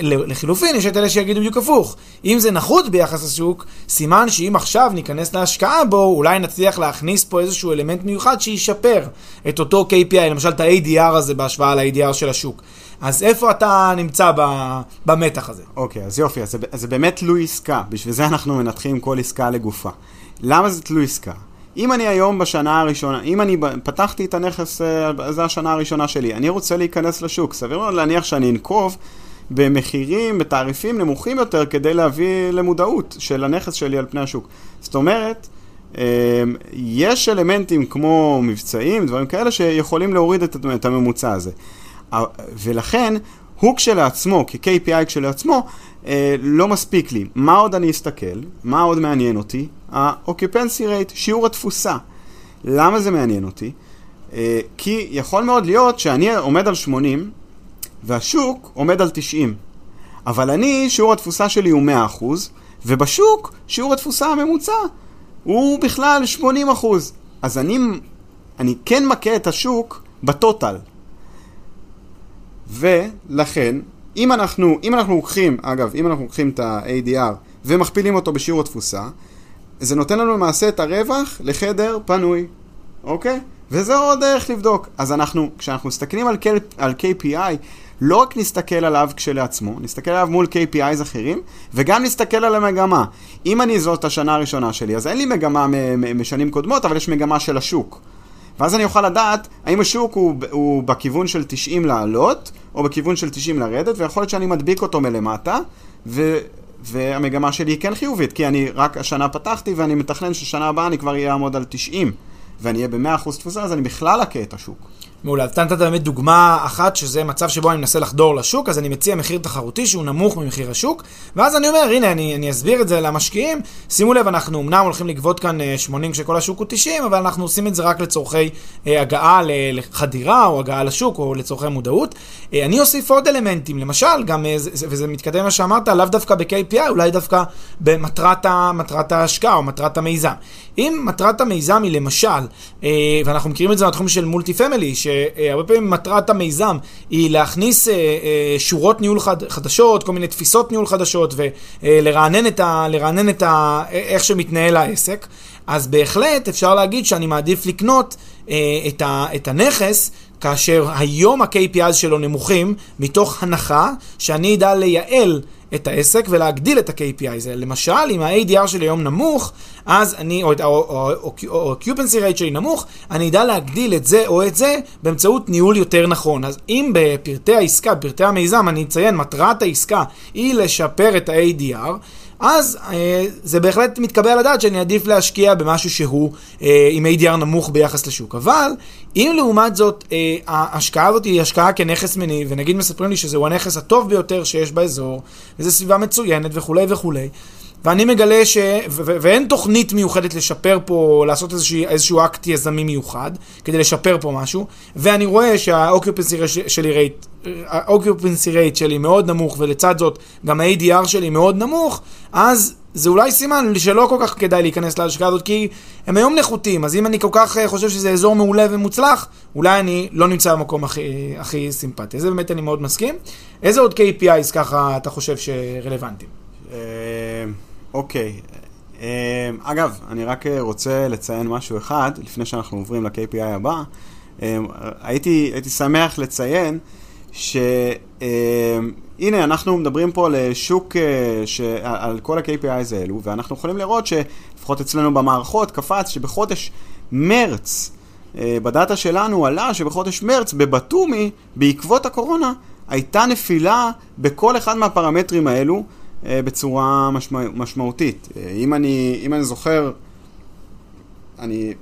לחילופין, יש את אלה שיגידו בדיוק הפוך. אם זה נחות ביחס לשוק, סימן שאם עכשיו ניכנס להשקעה בו, אולי נצליח להכניס פה איזשהו אלמנט מיוחד שישפר את אותו KPI, למשל את ה-ADR הזה בהשוואה ל-ADR של השוק. אז איפה אתה נמצא במתח הזה? אוקיי, okay, אז יופי, אז זה, זה באמת תלוי עסקה, בשביל זה אנחנו מנתחים כל עסקה לגופה. למה זה תלוי עסקה? אם אני היום בשנה הראשונה, אם אני פתחתי את הנכס, אה, זו השנה הראשונה שלי, אני רוצה להיכנס לשוק, סביר מאוד להניח שאני אנקוב במחירים, בתעריפים נמוכים יותר, כדי להביא למודעות של הנכס שלי על פני השוק. זאת אומרת, יש אלמנטים כמו מבצעים, דברים כאלה, שיכולים להוריד את הממוצע הזה. ולכן, הוא כשלעצמו, כ-KPI כשלעצמו, לא מספיק לי. מה עוד אני אסתכל? מה עוד מעניין אותי? ה-occupancy rate, שיעור התפוסה. למה זה מעניין אותי? כי יכול מאוד להיות שאני עומד על 80 והשוק עומד על 90. אבל אני, שיעור התפוסה שלי הוא 100%, ובשוק שיעור התפוסה הממוצע הוא בכלל 80 אחוז. אז אני, אני כן מכה את השוק בטוטל. ולכן, אם אנחנו, אם אנחנו לוקחים, אגב, אם אנחנו לוקחים את ה-ADR ומכפילים אותו בשיעור התפוסה, זה נותן לנו למעשה את הרווח לחדר פנוי, אוקיי? וזה עוד דרך לבדוק. אז אנחנו, כשאנחנו מסתכלים על, על KPI, לא רק נסתכל עליו כשלעצמו, נסתכל עליו מול KPIs אחרים, וגם נסתכל על המגמה. אם אני זאת השנה הראשונה שלי, אז אין לי מגמה משנים קודמות, אבל יש מגמה של השוק. ואז אני אוכל לדעת האם השוק הוא, הוא בכיוון של 90 לעלות, או בכיוון של 90 לרדת, ויכול להיות שאני מדביק אותו מלמטה, ו, והמגמה שלי היא כן חיובית, כי אני רק השנה פתחתי, ואני מתכנן ששנה הבאה אני כבר אעמוד על 90, ואני אהיה ב-100% תפוסה, אז אני בכלל אכה את השוק. מעולה, אתה נתת באמת דוגמה אחת, שזה מצב שבו אני מנסה לחדור לשוק, אז אני מציע מחיר תחרותי שהוא נמוך ממחיר השוק, ואז אני אומר, הנה, אני, אני אסביר את זה למשקיעים, שימו לב, אנחנו אמנם הולכים לגבות כאן 80 אה, כשכל השוק הוא 90, אבל אנחנו עושים את זה רק לצורכי אה, הגעה לחדירה, או הגעה לשוק, או לצורכי מודעות. אה, אני אוסיף עוד אלמנטים, למשל, גם, וזה מתקדם מה שאמרת, לאו דווקא ב-KPI, אולי דווקא במטרת ההשקעה, או מטרת המיזם. אם מטרת המיזם היא למשל, ואנחנו מכירים את זה מהתחום של מולטי פמילי, שהרבה פעמים מטרת המיזם היא להכניס אה, אה, שורות ניהול חד, חדשות, כל מיני תפיסות ניהול חדשות ולרענן את, ה, לרענן את ה, איך שמתנהל העסק, אז בהחלט אפשר להגיד שאני מעדיף לקנות אה, את, ה, את הנכס כאשר היום ה-KPIs שלו נמוכים, מתוך הנחה שאני אדע לייעל את העסק ולהגדיל את ה-KPI. למשל, אם ה-ADR שלי היום נמוך, אז אני, או ה-occupancy rate שלי נמוך, אני אדע להגדיל את זה או את זה באמצעות ניהול יותר נכון. אז אם בפרטי העסקה, בפרטי המיזם, אני אציין, מטרת העסקה היא לשפר את ה-ADR, אז אה, זה בהחלט מתקבל על הדעת שאני עדיף להשקיע במשהו שהוא אה, עם ADR נמוך ביחס לשוק. אבל אם לעומת זאת אה, ההשקעה הזאת היא השקעה כנכס מניב, ונגיד מספרים לי שזהו הנכס הטוב ביותר שיש באזור, וזו סביבה מצוינת וכולי וכולי, ואני מגלה ש... ו- ואין תוכנית מיוחדת לשפר פה, לעשות איזשהו, איזשהו אקט יזמי מיוחד, כדי לשפר פה משהו, ואני רואה שה-occupancy שלי רייט, ה-occupancy rate שלי מאוד נמוך, ולצד זאת גם ה-ADR שלי מאוד נמוך, אז זה אולי סימן שלא כל כך כדאי להיכנס להשקעה הזאת, כי הם היום נחותים, אז אם אני כל כך אה, חושב שזה אזור מעולה ומוצלח, אולי אני לא נמצא במקום הכי, הכי סימפטי. זה באמת אני מאוד מסכים. איזה עוד KPIs ככה אתה חושב שרלוונטיים? אה, אוקיי. אמ, אגב, אני רק רוצה לציין משהו אחד, לפני שאנחנו עוברים ל-KPI הבא. אמ, הייתי, הייתי שמח לציין שהנה, אמ, אנחנו מדברים פה על שוק, אה, ש... על כל ה-KPIs האלו, ואנחנו יכולים לראות שלפחות אצלנו במערכות קפץ שבחודש מרץ, אה, בדאטה שלנו עלה שבחודש מרץ בבתומי, בעקבות הקורונה, הייתה נפילה בכל אחד מהפרמטרים האלו. אה, בצורה משמע, משמעותית. אה, אם אני, אם אני זוכר, אני,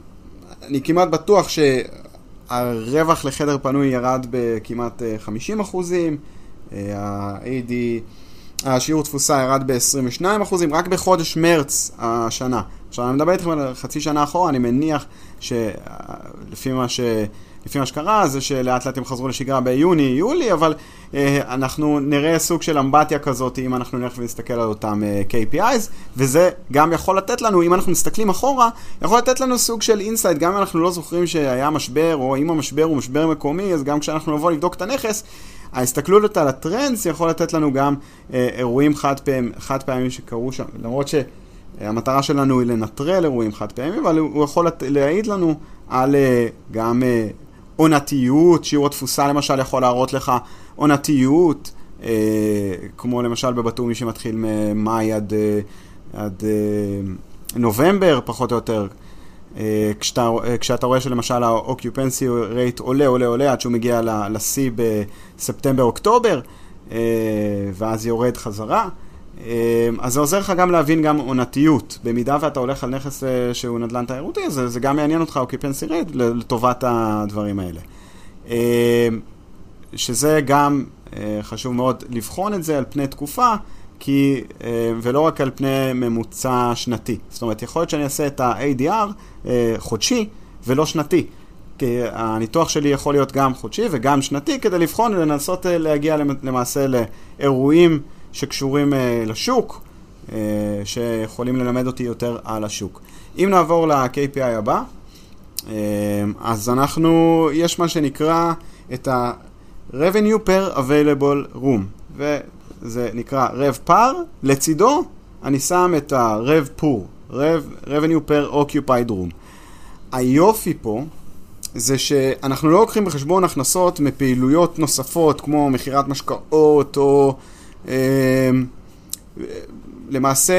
אני כמעט בטוח שהרווח לחדר פנוי ירד בכמעט 50 אה, אחוזים, ה-AD, השיעור תפוסה ירד ב-22 אחוזים, רק בחודש מרץ השנה. עכשיו, אני מדבר איתכם על חצי שנה אחורה, אני מניח שלפי מה ש... לפי מה שקרה, זה שלאט לאט הם חזרו לשגרה ביוני-יולי, אבל אה, אנחנו נראה סוג של אמבטיה כזאת אם אנחנו נלך ונסתכל על אותם אה, KPIs, וזה גם יכול לתת לנו, אם אנחנו מסתכלים אחורה, יכול לתת לנו סוג של insight, גם אם אנחנו לא זוכרים שהיה משבר, או אם המשבר הוא משבר מקומי, אז גם כשאנחנו נבוא לבדוק את הנכס, ההסתכלות על ה trends יכול לתת לנו גם אה, אירועים חד, פעמים, חד פעמים שקרו שם, למרות שהמטרה שלנו היא לנטרל אירועים חד פעמים, אבל הוא יכול להעיד לנו על אה, גם אה, עונתיות, שיעור התפוסה למשל יכול להראות לך עונתיות, אה, כמו למשל בבתומי שמתחיל ממאי עד, אה, עד אה, נובמבר, פחות או יותר. אה, כשאתה, אה, כשאתה רואה שלמשל ה-occupancy rate עולה, עולה, עולה, עד שהוא מגיע לשיא בספטמבר-אוקטובר, אה, ואז יורד חזרה. אז זה עוזר לך גם להבין גם עונתיות. במידה ואתה הולך על נכס שהוא נדל"ן תיירותי, זה, זה גם מעניין אותך אוקיפנסי רייט לטובת הדברים האלה. שזה גם חשוב מאוד לבחון את זה על פני תקופה, כי, ולא רק על פני ממוצע שנתי. זאת אומרת, יכול להיות שאני אעשה את ה-ADR חודשי ולא שנתי. כי הניתוח שלי יכול להיות גם חודשי וגם שנתי כדי לבחון ולנסות להגיע למעשה לאירועים שקשורים לשוק, שיכולים ללמד אותי יותר על השוק. אם נעבור ל-KPI הבא, אז אנחנו, יש מה שנקרא את ה-revenue per available room, וזה נקרא rev par, לצידו אני שם את ה-rev poor, revenue per occupied room. היופי פה זה שאנחנו לא לוקחים בחשבון הכנסות מפעילויות נוספות כמו מכירת משקאות או אה, למעשה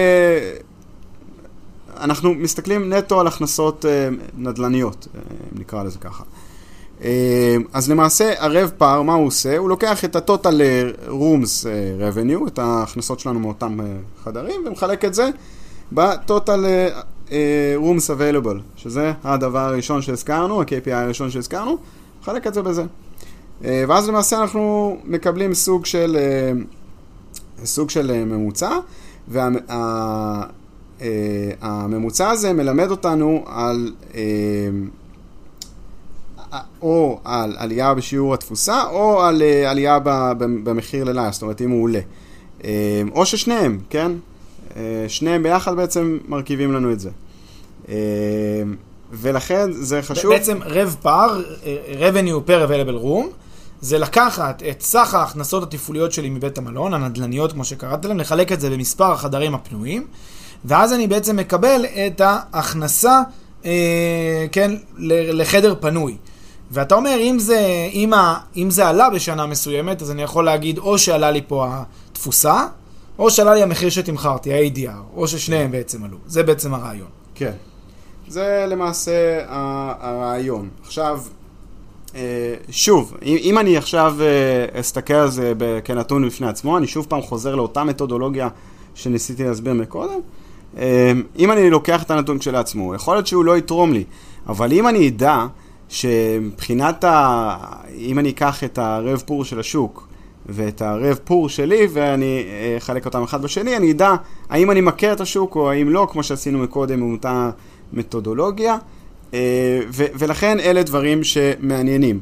אנחנו מסתכלים נטו על הכנסות אה, נדל"ניות, אה, נקרא לזה ככה. אה, אז למעשה הרב פאר, מה הוא עושה? הוא לוקח את ה-total rooms revenue, את ההכנסות שלנו מאותם חדרים, ומחלק את זה ב-total rooms available, שזה הדבר הראשון שהזכרנו, ה-KPI הראשון שהזכרנו, מחלק את זה בזה. ואז למעשה אנחנו מקבלים סוג של, סוג של uh, ממוצע, והממוצע וה, uh, הזה מלמד אותנו על uh, או על עלייה בשיעור התפוסה, או על עלייה במחיר ללילה, זאת אומרת אם הוא עולה. או ששניהם, כן? אה, שניהם ביחד בעצם מרכיבים לנו את זה. אה, ולכן זה חשוב... בעצם רב פער, revenue per available room, זה לקחת את סך ההכנסות התפעוליות שלי מבית המלון, הנדל"ניות כמו שקראת להם, לחלק את זה במספר החדרים הפנויים, ואז אני בעצם מקבל את ההכנסה, אה, כן, לחדר פנוי. ואתה אומר, אם זה, אם, ה, אם זה עלה בשנה מסוימת, אז אני יכול להגיד או שעלה לי פה התפוסה, או שעלה לי המחיר שתמכרתי, ה-ADR, או ששניהם בעצם עלו. זה בעצם הרעיון. כן. זה למעשה הרעיון. עכשיו, שוב, אם אני עכשיו אה, אסתכל על זה כנתון בפני עצמו, אני שוב פעם חוזר לאותה מתודולוגיה שניסיתי להסביר מקודם. אה, אם אני לוקח את הנתון כשלעצמו, יכול להיות שהוא לא יתרום לי, אבל אם אני אדע שמבחינת ה... אם אני אקח את הרב פור של השוק, ואת הרב פור שלי, ואני אחלק אותם אחד בשני, אני אדע האם אני מכיר את השוק או האם לא, כמו שעשינו מקודם עם אותה מתודולוגיה, אה, ו- ולכן אלה דברים שמעניינים.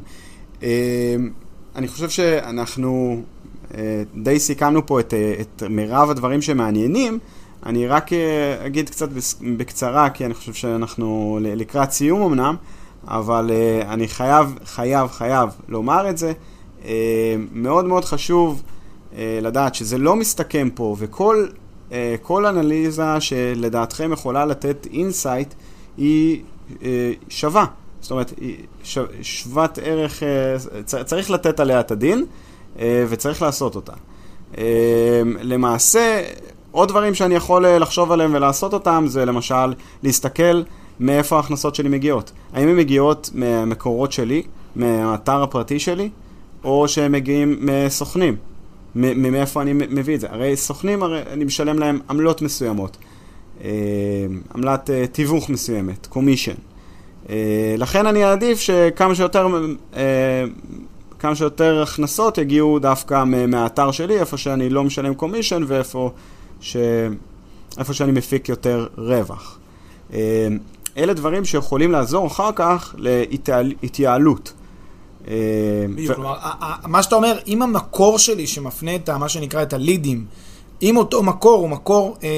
אה, אני חושב שאנחנו אה, די סיכמנו פה את, את מירב הדברים שמעניינים. אני רק אגיד קצת בקצרה, כי אני חושב שאנחנו לקראת סיום אמנם, אבל אני חייב, חייב, חייב לומר את זה. אה, מאוד מאוד חשוב אה, לדעת שזה לא מסתכם פה, וכל אה, כל אנליזה שלדעתכם יכולה לתת insight היא שווה. זאת אומרת, היא שוות ערך, צריך לתת עליה את הדין, וצריך לעשות אותה. למעשה, עוד דברים שאני יכול לחשוב עליהם ולעשות אותם, זה למשל להסתכל מאיפה ההכנסות שלי מגיעות. האם הן מגיעות מהמקורות שלי, מהאתר הפרטי שלי, או שהם מגיעים מסוכנים. מאיפה אני מביא את זה? הרי סוכנים, הרי אני משלם להם עמלות מסוימות. אה, עמלת אה, תיווך מסוימת, קומישן. אה, לכן אני אעדיף שכמה שיותר, כמה שיותר הכנסות יגיעו דווקא מהאתר שלי, איפה שאני לא משלם קומישן ואיפה ש... איפה שאני מפיק יותר רווח. אלה דברים שיכולים לעזור אחר כך להתייעלות. בדיוק, כלומר, מה שאתה אומר, אם המקור שלי שמפנה את מה שנקרא את הלידים, אם אותו מקור הוא מקור אה,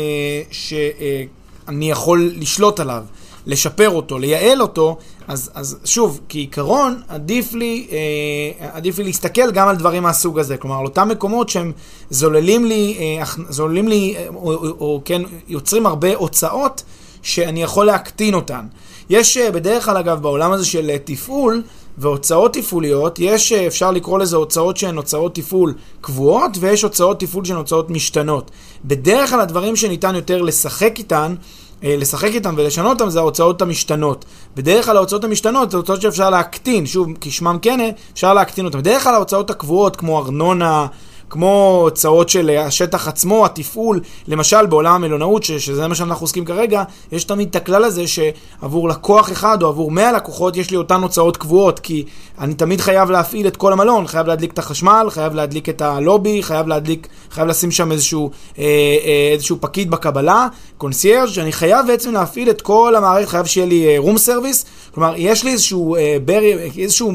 שאני יכול לשלוט עליו, לשפר אותו, לייעל אותו, אז, אז שוב, כעיקרון, עדיף לי, אה, עדיף לי להסתכל גם על דברים מהסוג הזה. כלומר, על אותם מקומות שהם זוללים לי, אה, זוללים לי, אה, או, או, או כן, יוצרים הרבה הוצאות שאני יכול להקטין אותן. יש אה, בדרך כלל, אגב, בעולם הזה של אה, תפעול, והוצאות תפעוליות, יש, אה, אפשר לקרוא לזה הוצאות שהן הוצאות תפעול קבועות, ויש הוצאות תפעול שהן הוצאות משתנות. בדרך כלל הדברים שניתן יותר לשחק איתן, אה, לשחק איתן ולשנות אותן זה ההוצאות המשתנות. בדרך כלל ההוצאות המשתנות זה הוצאות שאפשר להקטין, שוב, כשמם כן, אפשר להקטין אותן. בדרך כלל ההוצאות הקבועות כמו ארנונה, כמו הוצאות של השטח עצמו, התפעול, למשל בעולם המלונאות, ש- שזה מה שאנחנו עוסקים כרגע, יש תמיד את הכלל הזה שעבור לקוח אחד או עבור 100 לקוחות יש לי אותן הוצאות קבועות, כי אני תמיד חייב להפעיל את כל המלון, חייב להדליק את החשמל, חייב להדליק את הלובי, חייב להדליק, חייב לשים שם איזשהו, אה, אה, איזשהו פקיד בקבלה, קונסיירג', שאני חייב בעצם להפעיל את כל המערכת, חייב שיהיה לי room service, כלומר, יש לי איזשהו, אה, ברי, איזשהו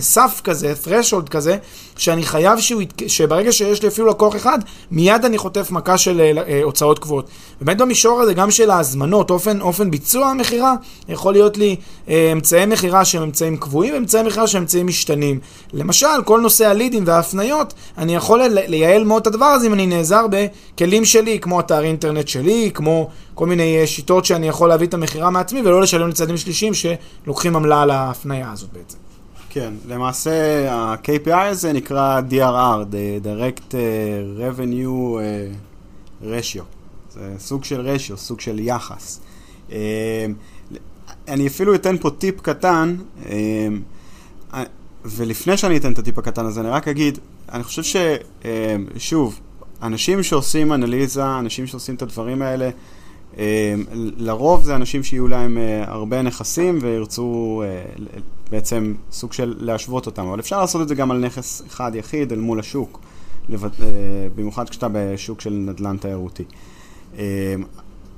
סף כזה, threshold כזה, שאני חייב שהוא, שברגע שיש לי אפילו לקוח אחד, מיד אני חוטף מכה של אה, אה, הוצאות קבועות. באמת במישור הזה, גם של ההזמנות, אופן, אופן ביצוע המכירה, יכול להיות לי אה, אמצעי מכירה שהם אמצעים קבועים, ואמצעי מכירה שהם אמצעים משתנים. למשל, כל נושא הלידים וההפניות, אני יכול לייעל מאוד את הדבר הזה אם אני נעזר בכלים שלי, כמו אתר אינטרנט שלי, כמו כל מיני אה, שיטות שאני יכול להביא את המכירה מעצמי, ולא לשלם לצדדים שלישיים שלוקחים עמלה על ההפניה הזאת בעצם. כן, למעשה ה-KPI הזה נקרא DRR, Direct אה, Revenue אה, Ratio. זה סוג של רשיו, סוג של יחס. אני אפילו אתן פה טיפ קטן, ולפני שאני אתן את הטיפ הקטן הזה, אני רק אגיד, אני חושב ששוב, אנשים שעושים אנליזה, אנשים שעושים את הדברים האלה, לרוב זה אנשים שיהיו להם הרבה נכסים וירצו בעצם סוג של להשוות אותם, אבל אפשר לעשות את זה גם על נכס אחד יחיד אל מול השוק, במיוחד כשאתה בשוק של נדל"ן תיירותי.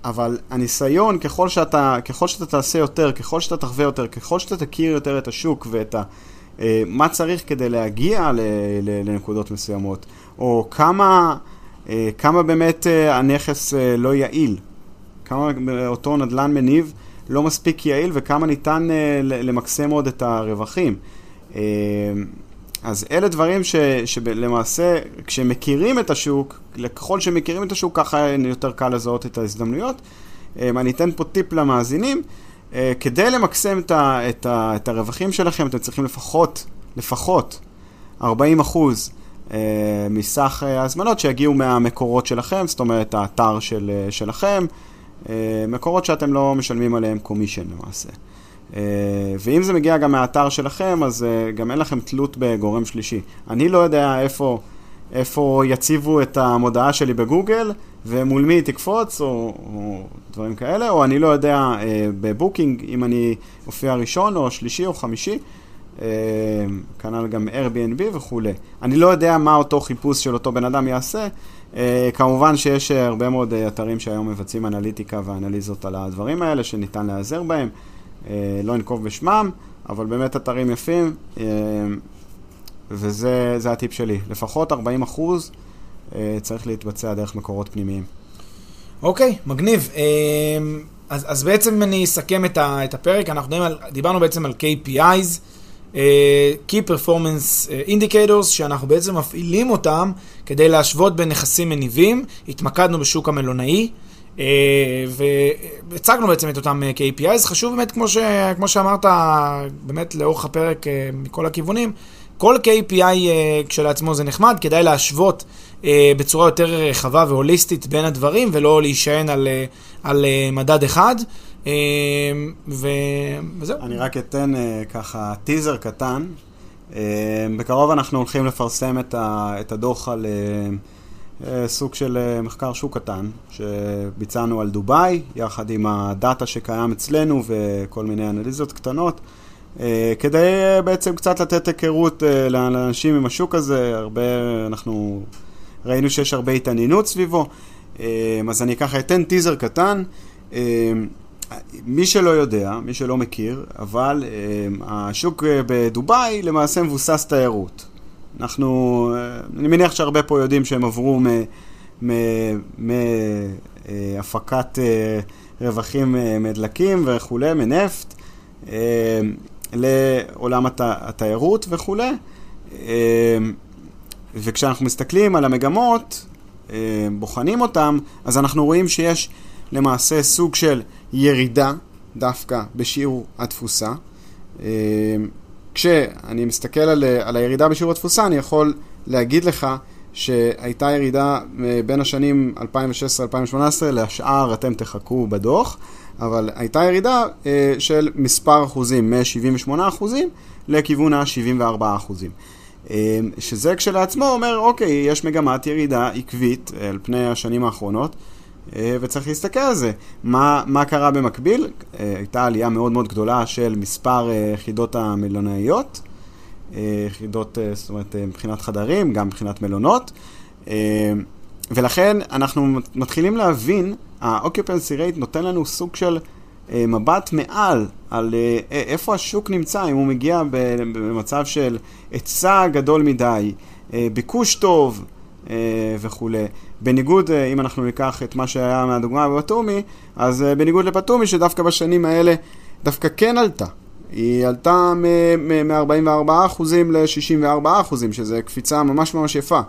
אבל הניסיון, ככל שאתה, ככל שאתה תעשה יותר, ככל שאתה תחווה יותר, ככל שאתה תכיר יותר את השוק ואת ה... מה צריך כדי להגיע לנקודות מסוימות, או כמה, כמה באמת הנכס לא יעיל, כמה אותו נדל"ן מניב לא מספיק יעיל וכמה ניתן למקסם עוד את הרווחים. אז אלה דברים ש, שלמעשה, כשמכירים את השוק, ככל שמכירים את השוק, ככה יותר קל לזהות את ההזדמנויות. אני אתן פה טיפ למאזינים. כדי למקסם את, ה, את, ה, את הרווחים שלכם, אתם צריכים לפחות, לפחות 40 אחוז מסך ההזמנות שיגיעו מהמקורות שלכם, זאת אומרת, האתר של, שלכם, מקורות שאתם לא משלמים עליהם קומישן למעשה. ואם זה מגיע גם מהאתר שלכם, אז גם אין לכם תלות בגורם שלישי. אני לא יודע איפה, איפה יציבו את המודעה שלי בגוגל, ומול מי היא תקפוץ, או, או דברים כאלה, או אני לא יודע בבוקינג, אם אני אופיע ראשון, או שלישי, או חמישי. כנ"ל גם Airbnb וכולי. אני לא יודע מה אותו חיפוש של אותו בן אדם יעשה. כמובן שיש הרבה מאוד אתרים שהיום מבצעים אנליטיקה ואנליזות על הדברים האלה, שניתן להיעזר בהם. לא אנקוב בשמם, אבל באמת אתרים יפים, וזה הטיפ שלי. לפחות 40 אחוז צריך להתבצע דרך מקורות פנימיים. אוקיי, okay, מגניב. אז, אז בעצם אני אסכם את, ה, את הפרק, אנחנו דיברנו בעצם על KPIs, Key Performance Indicators, שאנחנו בעצם מפעילים אותם כדי להשוות בין נכסים מניבים, התמקדנו בשוק המלונאי. Uh, והצגנו בעצם את אותם KPIs, חשוב באמת, כמו, ש, כמו שאמרת, באמת לאורך הפרק מכל הכיוונים, כל KPI כשלעצמו זה נחמד, כדאי להשוות בצורה יותר רחבה והוליסטית בין הדברים, ולא להישען על, על מדד אחד. Uh, ו... וזהו. אני רק אתן uh, ככה טיזר קטן. Uh, בקרוב אנחנו הולכים לפרסם את, הדוח על... Uh, סוג של מחקר שוק קטן שביצענו על דובאי, יחד עם הדאטה שקיים אצלנו וכל מיני אנליזות קטנות, כדי בעצם קצת לתת היכרות לאנשים עם השוק הזה, הרבה, אנחנו ראינו שיש הרבה התעניינות סביבו, אז אני ככה אתן טיזר קטן. מי שלא יודע, מי שלא מכיר, אבל השוק בדובאי למעשה מבוסס תיירות. אנחנו, אני מניח שהרבה פה יודעים שהם עברו מהפקת רווחים מדלקים וכולי, מנפט, לעולם הת, התיירות וכולי. וכשאנחנו מסתכלים על המגמות, בוחנים אותם, אז אנחנו רואים שיש למעשה סוג של ירידה דווקא בשיעור התפוסה. כשאני מסתכל על, על הירידה בשיעור התפוסה, אני יכול להגיד לך שהייתה ירידה בין השנים 2016-2018, לשאר אתם תחכו בדוח, אבל הייתה ירידה של מספר אחוזים, מ-78 אחוזים לכיוון ה-74 אחוזים. שזה כשלעצמו אומר, אוקיי, יש מגמת ירידה עקבית על פני השנים האחרונות. וצריך להסתכל על זה. מה, מה קרה במקביל? הייתה עלייה מאוד מאוד גדולה של מספר יחידות המלונאיות, יחידות, זאת אומרת, מבחינת חדרים, גם מבחינת מלונות. ולכן אנחנו מתחילים להבין, ה-occupancy rate נותן לנו סוג של אה, מבט מעל על אה, איפה השוק נמצא, אם הוא מגיע במצב של היצע גדול מדי, אה, ביקוש טוב וכולי. בניגוד, אם אנחנו ניקח את מה שהיה מהדוגמה בבטומי, אז בניגוד לפטומי, שדווקא בשנים האלה דווקא כן עלתה. היא עלתה מ-44% ל-64%, שזה קפיצה ממש ממש יפה.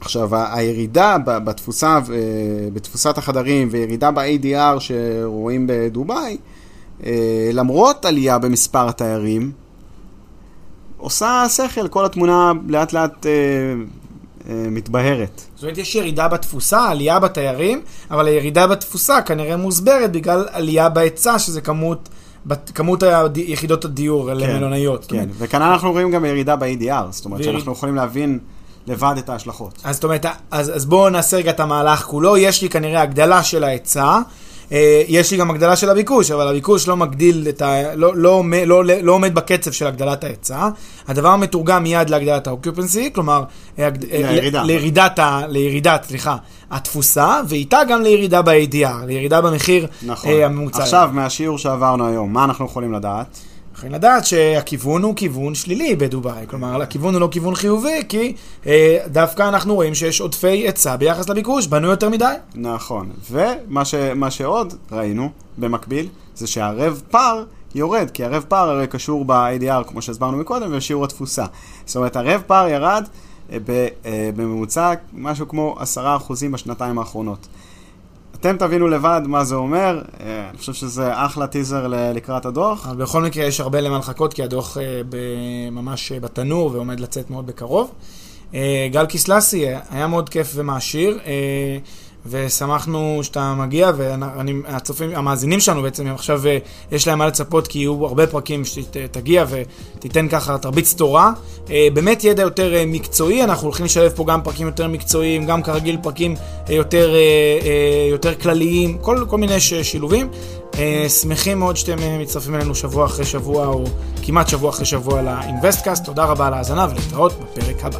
עכשיו, הירידה בתפוסה, אה, בתפוסת החדרים וירידה ב-ADR שרואים בדובאי, אה, למרות עלייה במספר התיירים, עושה שכל, כל התמונה לאט לאט אה, מתבהרת. זאת אומרת, יש ירידה בתפוסה, עלייה בתיירים, אבל הירידה בתפוסה כנראה מוסברת בגלל עלייה בהיצע, שזה כמות... כמות יחידות הדיור כן, למלונאיות. כן, וכאן אנחנו רואים גם ירידה ב-ADR, זאת אומרת שאנחנו יכולים להבין לבד את ההשלכות. אז זאת אומרת, אז, אז בואו נעשה רגע את המהלך כולו. יש לי כנראה הגדלה של ההיצע. אה, יש לי גם הגדלה של הביקוש, אבל הביקוש לא מגדיל את ה... לא, לא, לא, לא, לא עומד בקצב של הגדלת ההיצע. הדבר מתורגם מיד להגדלת האוקיופנסי, כלומר, אה, לירידה. לירידת, ה, לירידת, סליחה, התפוסה, ואיתה גם לירידה ב-ADR, לירידה במחיר נכון. אה, הממוצע. עכשיו, מהשיעור שעברנו היום, מה אנחנו יכולים לדעת? צריכים לדעת שהכיוון הוא כיוון שלילי בדובאי, כלומר הכיוון הוא לא כיוון חיובי, כי אה, דווקא אנחנו רואים שיש עודפי היצע ביחס לביקוש, בנו יותר מדי. נכון, ומה ש, שעוד ראינו במקביל, זה שהרב פר יורד, כי הרב פר הרי קשור ב-ADR, כמו שהסברנו מקודם, ושיעור התפוסה. זאת אומרת, הרב פר ירד אה, אה, בממוצע משהו כמו 10% בשנתיים האחרונות. אתם תבינו לבד מה זה אומר, אה, אני חושב שזה אחלה טיזר לקראת הדוח. אבל בכל מקרה יש הרבה למה לחכות, כי הדוח אה, ממש אה, בתנור ועומד לצאת מאוד בקרוב. גל קיסלסי, היה מאוד כיף ומעשיר. ושמחנו שאתה מגיע, והצופים, המאזינים שלנו בעצם עכשיו אה, יש להם מה לצפות, כי יהיו הרבה פרקים שתגיע ותיתן ככה, תרביץ תורה. אה, באמת ידע יותר אה, מקצועי, אנחנו הולכים לשלב פה גם פרקים יותר מקצועיים, גם כרגיל פרקים יותר, יותר כלליים, כל, כל מיני שילובים. שמחים מאוד שאתם מצטרפים אלינו שבוע אחרי שבוע, או כמעט שבוע אחרי שבוע לאינבסטקאסט. תודה רבה על ההאזנה ולהתראות בפרק הבא.